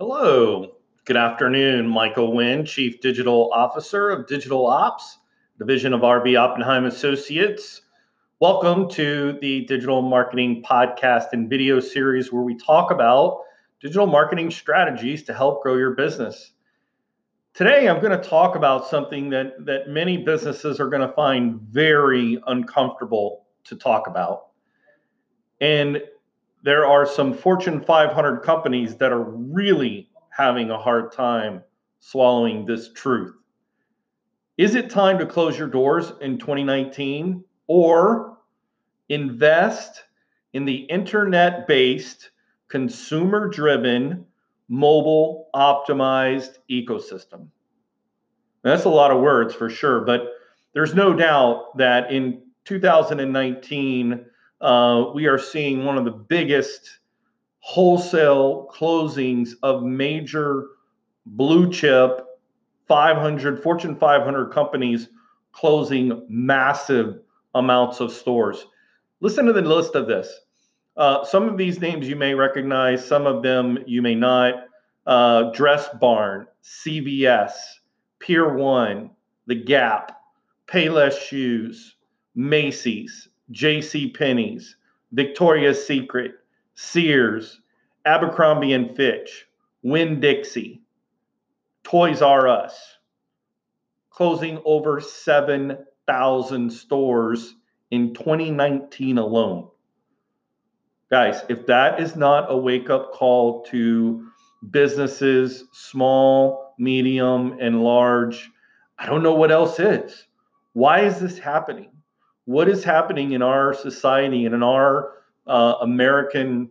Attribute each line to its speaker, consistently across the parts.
Speaker 1: Hello. Good afternoon. Michael Wynn, Chief Digital Officer of Digital Ops, Division of RB Oppenheim Associates. Welcome to the Digital Marketing Podcast and video series where we talk about digital marketing strategies to help grow your business. Today, I'm going to talk about something that, that many businesses are going to find very uncomfortable to talk about. And there are some Fortune 500 companies that are really having a hard time swallowing this truth. Is it time to close your doors in 2019 or invest in the internet based, consumer driven, mobile optimized ecosystem? That's a lot of words for sure, but there's no doubt that in 2019, uh, we are seeing one of the biggest wholesale closings of major blue chip 500 Fortune 500 companies closing massive amounts of stores. Listen to the list of this. Uh, some of these names you may recognize, some of them you may not. Uh, Dress Barn, CVS, Pier One, The Gap, Payless Shoes, Macy's, J.C. Penney's, Victoria's Secret, Sears, Abercrombie and Fitch, Winn Dixie, Toys R Us, closing over 7,000 stores in 2019 alone. Guys, if that is not a wake up call to businesses, small, medium, and large, I don't know what else is. Why is this happening? What is happening in our society and in our uh, American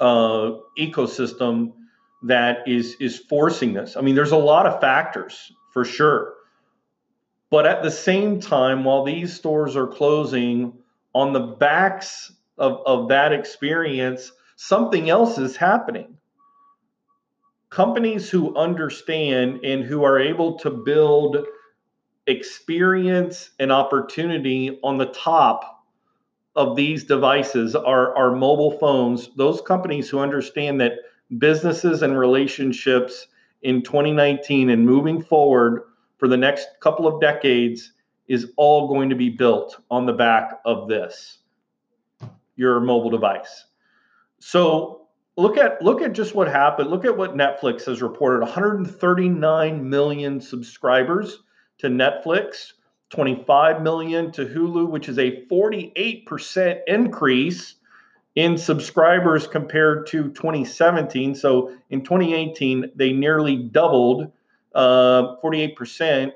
Speaker 1: uh, ecosystem that is is forcing this. I mean, there's a lot of factors for sure, but at the same time, while these stores are closing, on the backs of, of that experience, something else is happening. Companies who understand and who are able to build experience and opportunity on the top of these devices are, are mobile phones. Those companies who understand that businesses and relationships in 2019 and moving forward for the next couple of decades is all going to be built on the back of this your mobile device. So look at look at just what happened. Look at what Netflix has reported 139 million subscribers to Netflix, 25 million to Hulu, which is a 48% increase in subscribers compared to 2017. So in 2018, they nearly doubled, uh, 48%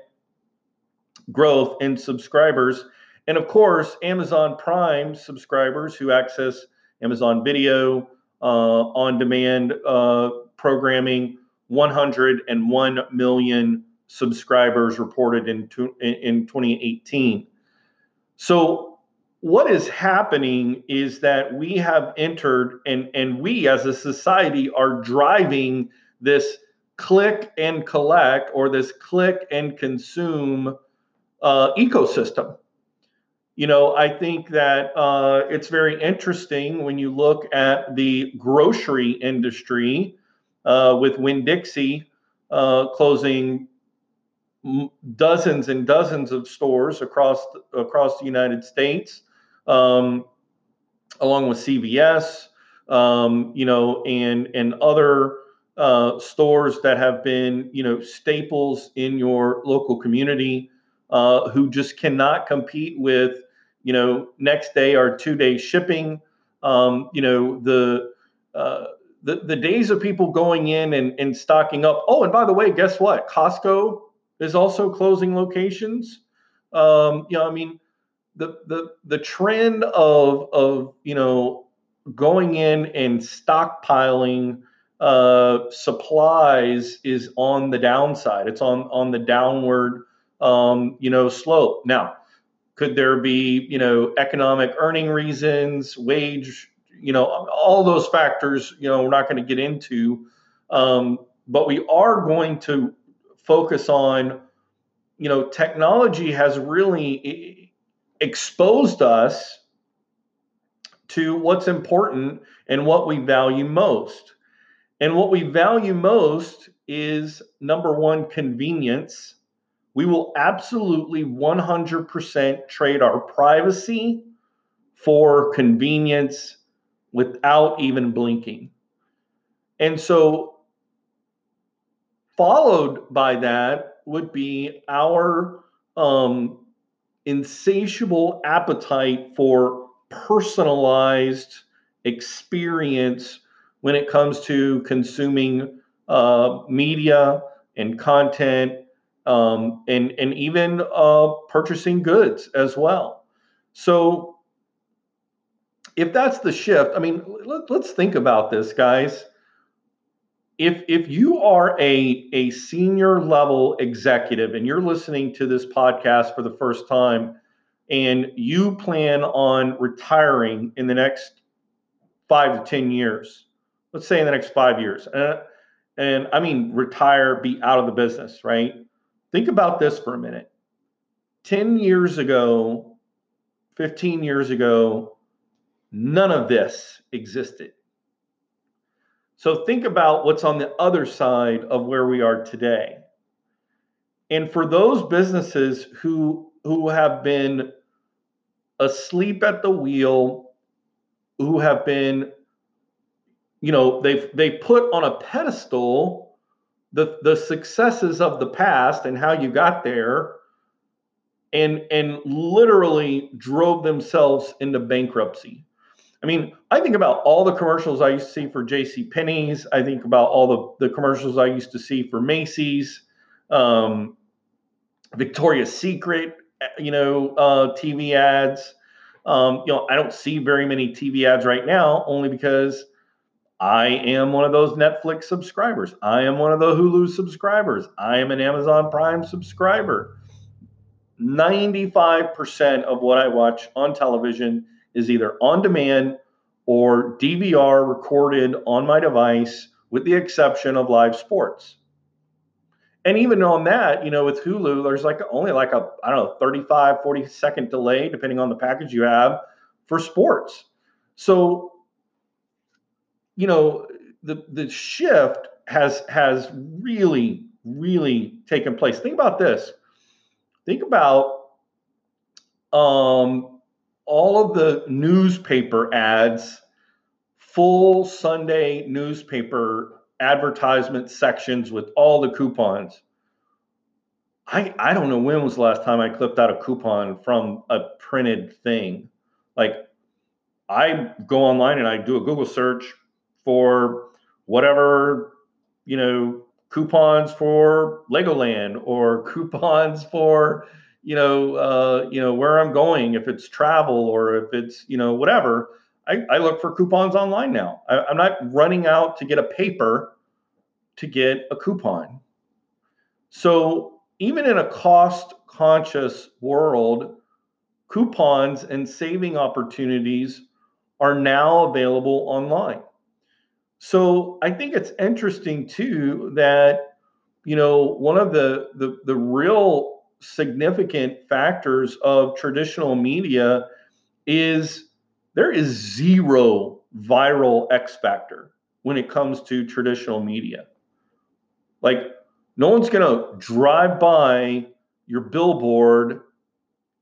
Speaker 1: growth in subscribers. And of course, Amazon Prime subscribers who access Amazon Video, uh, on demand uh, programming, 101 million subscribers reported in, in 2018. So, what is happening is that we have entered, and, and we as a society are driving this click and collect or this click and consume uh, ecosystem. You know, I think that uh, it's very interesting when you look at the grocery industry uh, with Winn Dixie uh, closing dozens and dozens of stores across across the United States, um, along with CVS, um, you know, and and other uh, stores that have been you know staples in your local community, uh, who just cannot compete with you know next day or two day shipping. Um, you know the uh, the, the days of people going in and, and stocking up. Oh, and by the way, guess what? Costco is also closing locations. Um, you know, I mean, the the the trend of of you know going in and stockpiling uh, supplies is on the downside. It's on on the downward um, you know slope. Now, could there be you know economic earning reasons, wage, you know, all those factors? You know, we're not going to get into, um, but we are going to focus on, you know, technology has really eh, exposed us to what's important and what we value most. And what we value most is number one, convenience. We will absolutely 100% trade our privacy for convenience without even blinking. And so, followed by that would be our um, insatiable appetite for personalized experience when it comes to consuming uh, media and content um, and, and even uh, purchasing goods as well. So, if that's the shift, I mean, let, let's think about this, guys. If if you are a a senior level executive and you're listening to this podcast for the first time, and you plan on retiring in the next five to ten years, let's say in the next five years, and, and I mean retire, be out of the business, right? Think about this for a minute. Ten years ago, fifteen years ago None of this existed. So think about what's on the other side of where we are today. And for those businesses who who have been asleep at the wheel, who have been you know, they've they put on a pedestal the the successes of the past and how you got there and and literally drove themselves into bankruptcy I mean, I think about all the commercials I used to see for J.C. Penney's. I think about all the, the commercials I used to see for Macy's, um, Victoria's Secret, you know, uh, TV ads. Um, you know, I don't see very many TV ads right now, only because I am one of those Netflix subscribers. I am one of the Hulu subscribers. I am an Amazon Prime subscriber. 95% of what I watch on television is either on demand or DVR recorded on my device, with the exception of live sports. And even on that, you know, with Hulu, there's like only like a, I don't know, 35, 40 second delay, depending on the package you have for sports. So, you know, the the shift has has really, really taken place. Think about this. Think about um, all of the newspaper ads, full Sunday newspaper advertisement sections with all the coupons. I, I don't know when was the last time I clipped out a coupon from a printed thing. Like I go online and I do a Google search for whatever, you know, coupons for Legoland or coupons for you know, uh, you know where I'm going, if it's travel or if it's you know whatever. I, I look for coupons online now. I, I'm not running out to get a paper to get a coupon. So even in a cost conscious world, coupons and saving opportunities are now available online. So I think it's interesting too that you know one of the the, the real significant factors of traditional media is there is zero viral X factor when it comes to traditional media. Like, no one's going to drive by your billboard,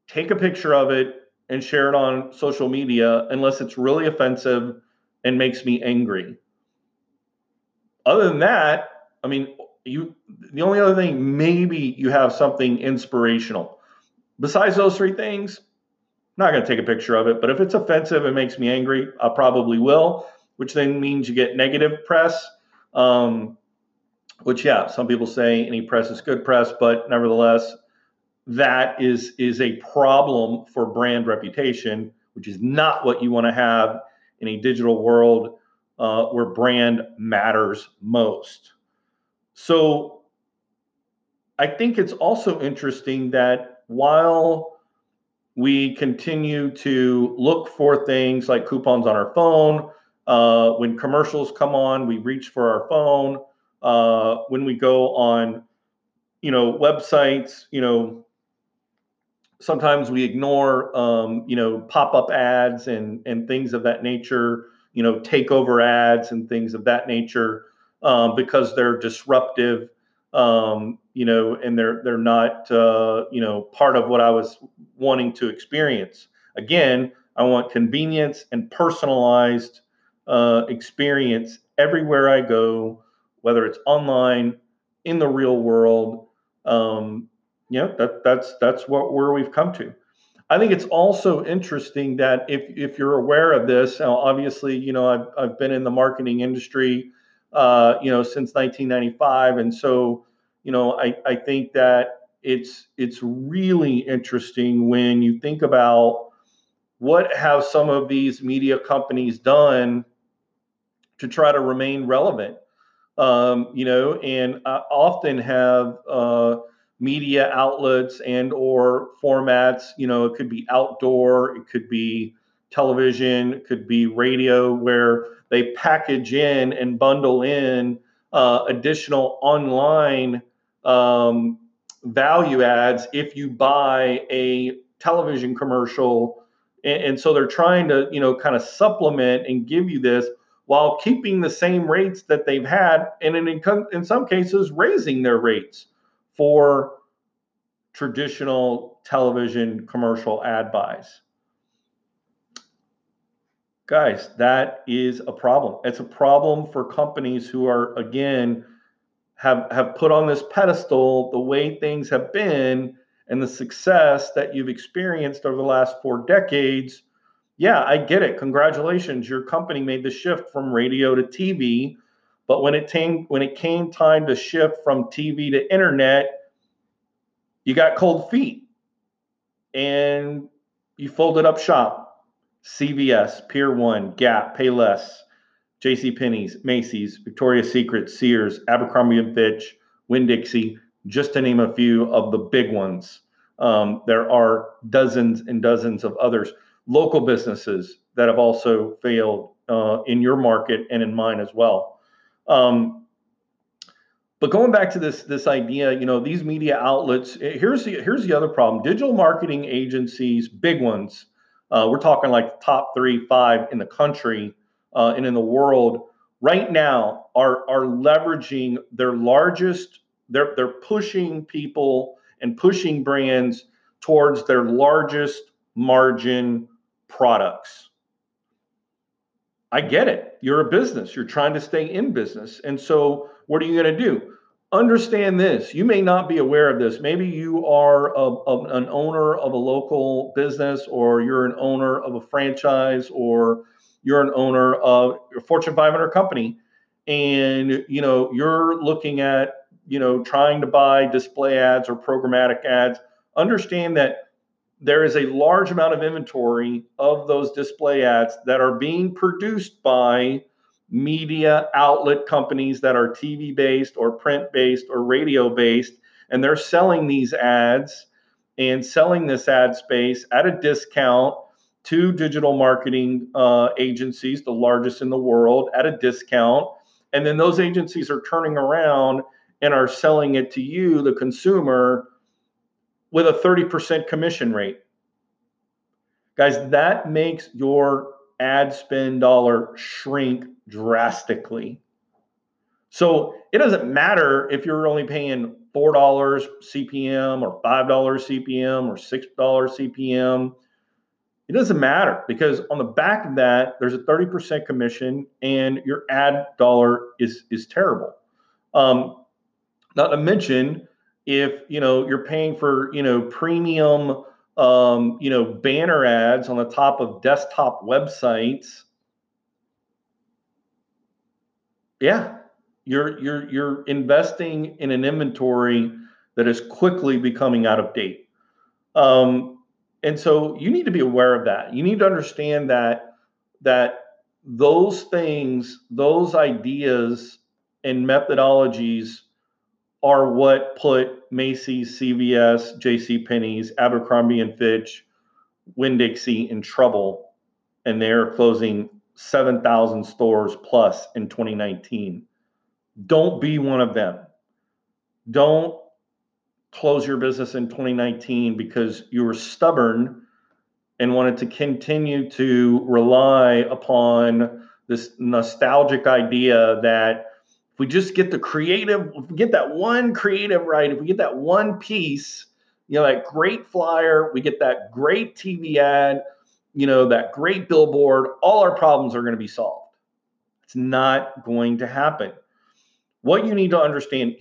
Speaker 1: take a picture of it, and share it on social media unless it's really offensive and makes me angry. Other than that, I mean, you the only other thing maybe you have something inspirational. Besides those three things I'm not going to take a picture of it but if it's offensive and makes me angry i probably will which then means you get negative press. Um, which yeah some people say any press is good press but nevertheless that is is a problem for brand reputation which is not what you want to have in a digital world uh, where brand matters most so I think it's also interesting that while we continue to look for things like coupons on our phone, uh, when commercials come on, we reach for our phone. Uh, when we go on, you know, websites, you know, sometimes we ignore, um, you know, pop-up ads and and things of that nature. You know, takeover ads and things of that nature um, because they're disruptive, um, you know, and they're they're not uh, you know part of what I was wanting to experience. Again, I want convenience and personalized uh, experience everywhere I go, whether it's online, in the real world. Um, you know, that that's that's what where we've come to. I think it's also interesting that if if you're aware of this, obviously, you know, I've I've been in the marketing industry, uh, you know, since 1995, and so, you know, I I think that it's it's really interesting when you think about what have some of these media companies done to try to remain relevant, um, you know, and I often have. Uh, media outlets and or formats you know it could be outdoor it could be television could be radio where they package in and bundle in uh, additional online um, value adds if you buy a television commercial and, and so they're trying to you know kind of supplement and give you this while keeping the same rates that they've had and in, in some cases raising their rates for traditional television commercial ad buys. Guys, that is a problem. It's a problem for companies who are again have have put on this pedestal the way things have been and the success that you've experienced over the last 4 decades. Yeah, I get it. Congratulations, your company made the shift from radio to TV, but when it came when it came time to shift from TV to internet, you got cold feet and you folded up shop. CVS, Pier 1, Gap, Payless, J.C. Penney's, Macy's, Victoria's Secret, Sears, Abercrombie Fitch, Winn-Dixie, just to name a few of the big ones. Um, there are dozens and dozens of others, local businesses that have also failed uh, in your market and in mine as well. Um, but going back to this this idea, you know, these media outlets. Eh, here's the here's the other problem: digital marketing agencies, big ones. Uh, we're talking like top three, five in the country uh, and in the world right now are are leveraging their largest. They're they're pushing people and pushing brands towards their largest margin products. I get it. You're a business. You're trying to stay in business, and so what are you going to do? Understand this. You may not be aware of this. Maybe you are a, a, an owner of a local business, or you're an owner of a franchise, or you're an owner of a Fortune 500 company, and you know you're looking at you know trying to buy display ads or programmatic ads. Understand that there is a large amount of inventory of those display ads that are being produced by media outlet companies that are TV based or print based or radio based, and they're selling these ads and selling this ad space at a discount to digital marketing uh, agencies, the largest in the world, at a discount. And then those agencies are turning around and are selling it to you, the consumer, with a 30% commission rate. Guys, that makes your ad spend dollar shrink drastically. So it doesn't matter if you're only paying $4 CPM or $5 CPM or $6 CPM. It doesn't matter because on the back of that, there's a 30% commission and your ad dollar is, is terrible. Um, not to mention if you know you're paying for you know premium um, you know banner ads on the top of desktop websites yeah, you're you're you're investing in an inventory that is quickly becoming out of date. Um, and so you need to be aware of that. You need to understand that that those things, those ideas and methodologies are what put Macy's, CVS, J.C. Penney's, Abercrombie and Fitch, Winn-Dixie in trouble, and they're closing 7,000 stores plus in 2019. Don't be one of them. Don't close your business in 2019 because you were stubborn and wanted to continue to rely upon this nostalgic idea that if we just get the creative, if we get that one creative right, if we get that one piece, you know, that great flyer, we get that great TV ad, you know, that great billboard, all our problems are going to be solved. It's not going to happen. What you need to understand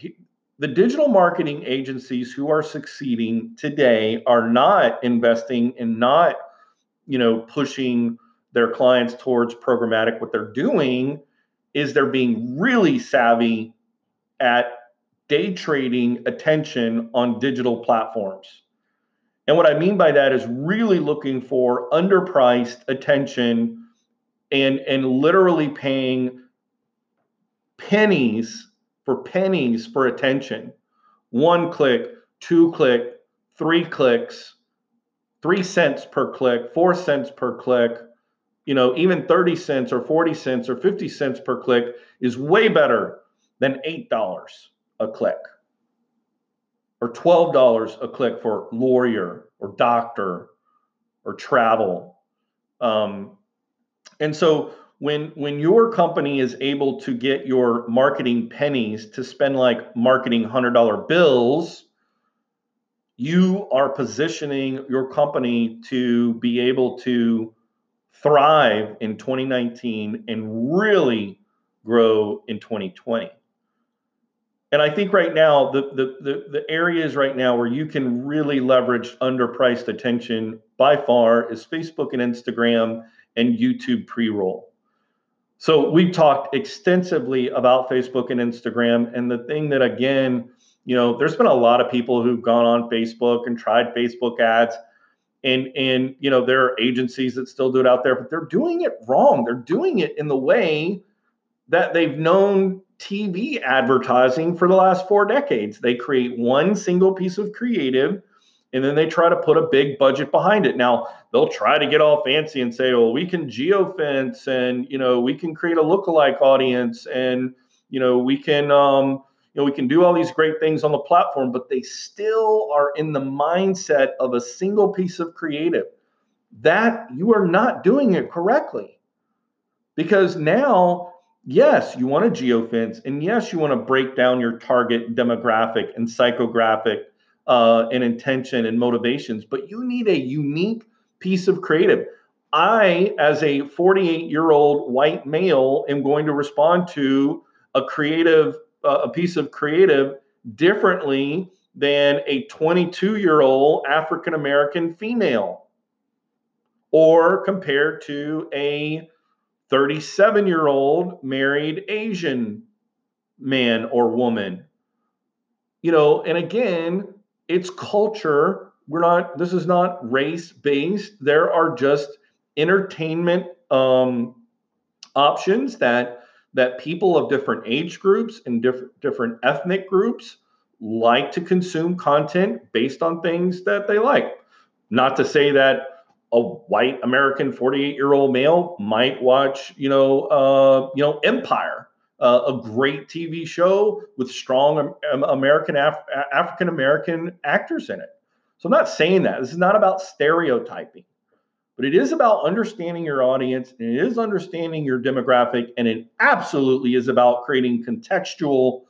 Speaker 1: the digital marketing agencies who are succeeding today are not investing and not, you know, pushing their clients towards programmatic. What they're doing is they're being really savvy at day trading attention on digital platforms. And what I mean by that is really looking for underpriced attention and and literally paying pennies for pennies for attention. One click, two click, three clicks, 3 cents per click, 4 cents per click, you know, even 30 cents or 40 cents or 50 cents per click is way better than $8 a click or $12 a click for lawyer or doctor or travel. Um, and so when when your company is able to get your marketing pennies to spend like marketing $100 bills, you are positioning your company to be able to thrive in 2019 and really grow in 2020. And I think right now the, the the the areas right now where you can really leverage underpriced attention by far is Facebook and Instagram and YouTube pre-roll. So we've talked extensively about Facebook and Instagram and the thing that again, you know, there's been a lot of people who've gone on Facebook and tried Facebook ads and and you know there are agencies that still do it out there but they're doing it wrong they're doing it in the way that they've known tv advertising for the last four decades they create one single piece of creative and then they try to put a big budget behind it now they'll try to get all fancy and say well we can geofence and you know we can create a lookalike audience and you know we can um, you know, we can do all these great things on the platform, but they still are in the mindset of a single piece of creative. That you are not doing it correctly. Because now, yes, you want a geofence, and yes, you want to break down your target demographic and psychographic uh, and intention and motivations, but you need a unique piece of creative. I, as a 48 year old white male, am going to respond to a creative a piece of creative differently than a 22 year old African American female or compared to a 37 year old married Asian man or woman. You know, and again, it's culture. We're not, this is not race based. There are just entertainment um, options that that people of different age groups and different different ethnic groups like to consume content based on things that they like. Not to say that a white American 48 year old male might watch, you know, uh, you know, Empire, uh, a great TV show with strong American Af- African American actors in it. So I'm not saying that. This is not about stereotyping but it is about understanding your audience and it is understanding your demographic and it absolutely is about creating contextual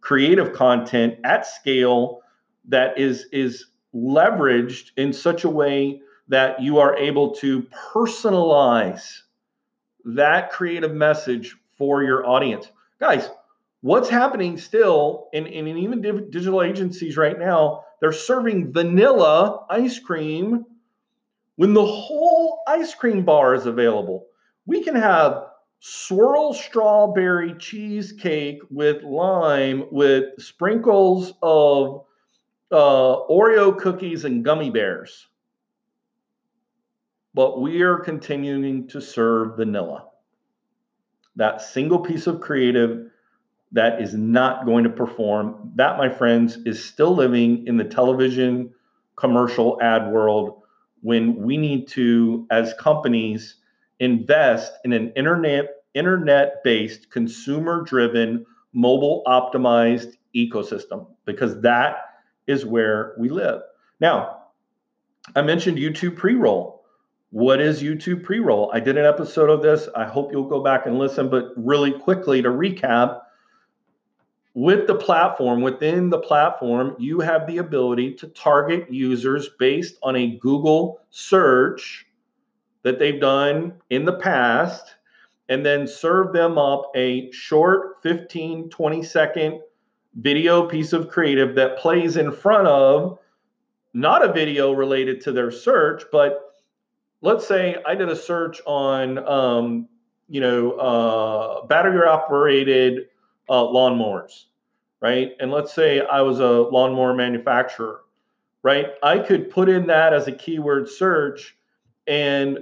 Speaker 1: creative content at scale that is is leveraged in such a way that you are able to personalize that creative message for your audience guys what's happening still in, in even digital agencies right now they're serving vanilla ice cream when the whole ice cream bar is available, we can have swirl strawberry cheesecake with lime with sprinkles of uh, Oreo cookies and gummy bears. But we are continuing to serve vanilla. That single piece of creative that is not going to perform. That, my friends, is still living in the television commercial ad world when we need to, as companies, invest in an internet internet based, consumer driven, mobile optimized ecosystem because that is where we live. Now, I mentioned YouTube pre roll. What is YouTube pre roll? I did an episode of this. I hope you'll go back and listen, but really quickly to recap, with the platform, within the platform, you have the ability to target users based on a Google search that they've done in the past and then serve them up a short 15, 20 second video piece of creative that plays in front of not a video related to their search, but let's say I did a search on, um, you know, uh, battery operated uh, lawnmowers, right? And let's say I was a lawnmower manufacturer, right? I could put in that as a keyword search and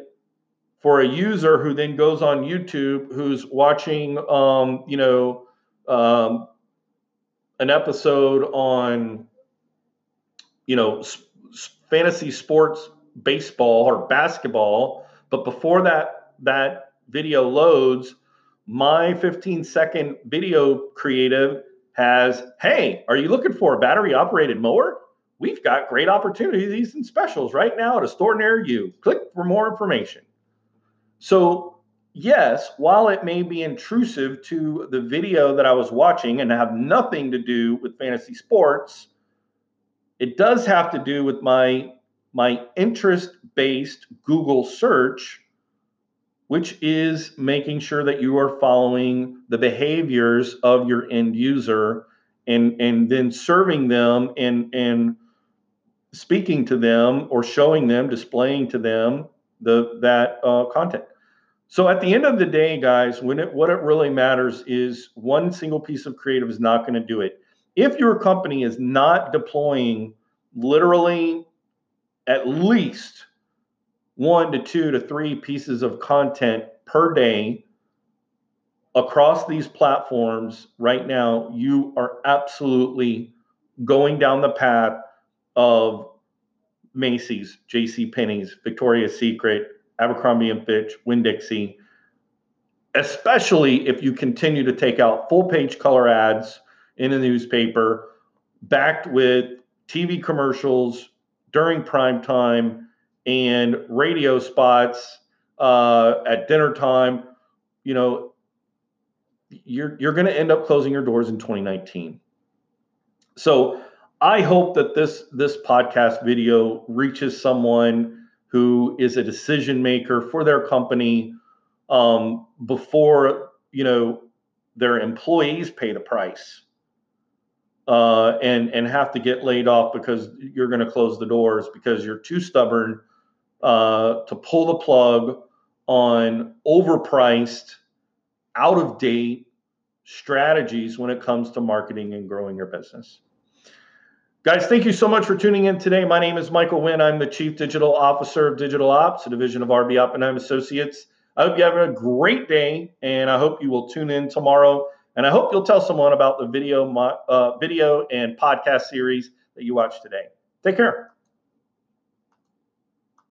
Speaker 1: for a user who then goes on YouTube who's watching, um, you know, um, an episode on, you know, fantasy sports, baseball or basketball, but before that that video loads, my 15 second video creative has, hey, are you looking for a battery operated mower? We've got great opportunities and specials right now at a store near you. Click for more information. So, yes, while it may be intrusive to the video that I was watching and have nothing to do with fantasy sports, it does have to do with my my interest based Google search which is making sure that you are following the behaviors of your end user and and then serving them and and speaking to them or showing them displaying to them the that uh, content. So at the end of the day guys when it what it really matters is one single piece of creative is not going to do it. If your company is not deploying literally at least one to two to three pieces of content per day across these platforms right now, you are absolutely going down the path of Macy's, J.C. Penney's, Victoria's Secret, Abercrombie and Fitch, Winn-Dixie, especially if you continue to take out full page color ads in a newspaper backed with TV commercials during prime time and radio spots uh, at dinner time, you know, you're you're going to end up closing your doors in 2019. So I hope that this this podcast video reaches someone who is a decision maker for their company um, before you know their employees pay the price uh, and and have to get laid off because you're going to close the doors because you're too stubborn uh, to pull the plug on overpriced, out of date strategies when it comes to marketing and growing your business. Guys, thank you so much for tuning in today. My name is Michael Wynn. I'm the Chief Digital Officer of Digital Ops, a division of RB Oppenheim Associates. I hope you have a great day, and I hope you will tune in tomorrow. And I hope you'll tell someone about the video, uh, video and podcast series that you watched today. Take care.